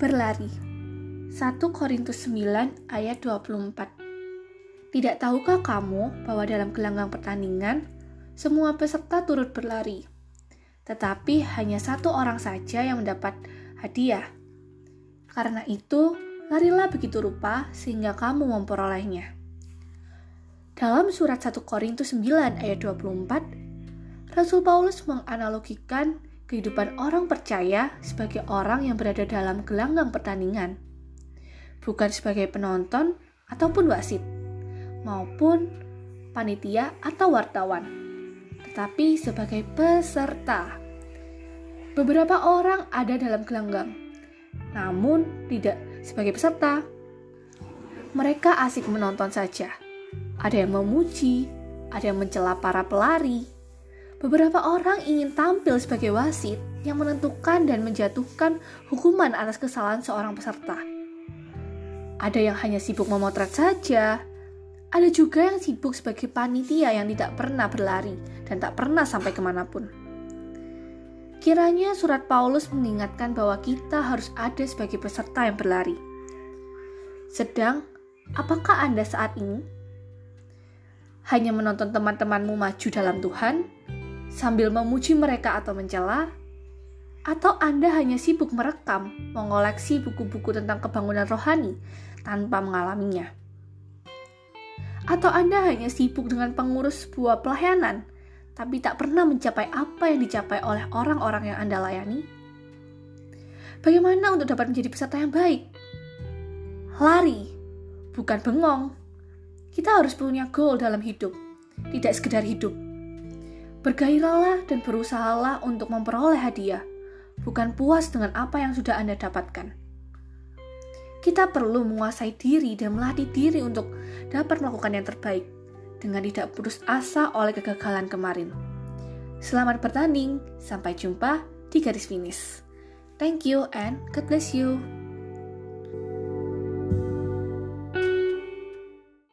Berlari. 1 Korintus 9 ayat 24 Tidak tahukah kamu bahwa dalam gelanggang pertandingan semua peserta turut berlari? Tetapi hanya satu orang saja yang mendapat hadiah. Karena itu larilah begitu rupa sehingga kamu memperolehnya. Dalam surat 1 Korintus 9 ayat 24 Rasul Paulus menganalogikan kehidupan orang percaya sebagai orang yang berada dalam gelanggang pertandingan, bukan sebagai penonton ataupun wasit, maupun panitia atau wartawan, tetapi sebagai peserta. Beberapa orang ada dalam gelanggang, namun tidak sebagai peserta. Mereka asik menonton saja. Ada yang memuji, ada yang mencela para pelari, Beberapa orang ingin tampil sebagai wasit yang menentukan dan menjatuhkan hukuman atas kesalahan seorang peserta. Ada yang hanya sibuk memotret saja, ada juga yang sibuk sebagai panitia yang tidak pernah berlari dan tak pernah sampai ke mana pun. Kiranya surat Paulus mengingatkan bahwa kita harus ada sebagai peserta yang berlari. Sedang, apakah Anda saat ini hanya menonton teman-temanmu maju dalam Tuhan, sambil memuji mereka atau mencela? Atau Anda hanya sibuk merekam, mengoleksi buku-buku tentang kebangunan rohani tanpa mengalaminya? Atau Anda hanya sibuk dengan pengurus sebuah pelayanan, tapi tak pernah mencapai apa yang dicapai oleh orang-orang yang Anda layani? Bagaimana untuk dapat menjadi peserta yang baik? Lari, bukan bengong. Kita harus punya goal dalam hidup, tidak sekedar hidup, Bergairahlah dan berusahalah untuk memperoleh hadiah, bukan puas dengan apa yang sudah Anda dapatkan. Kita perlu menguasai diri dan melatih diri untuk dapat melakukan yang terbaik dengan tidak putus asa oleh kegagalan kemarin. Selamat bertanding, sampai jumpa di garis finish. Thank you and God bless you.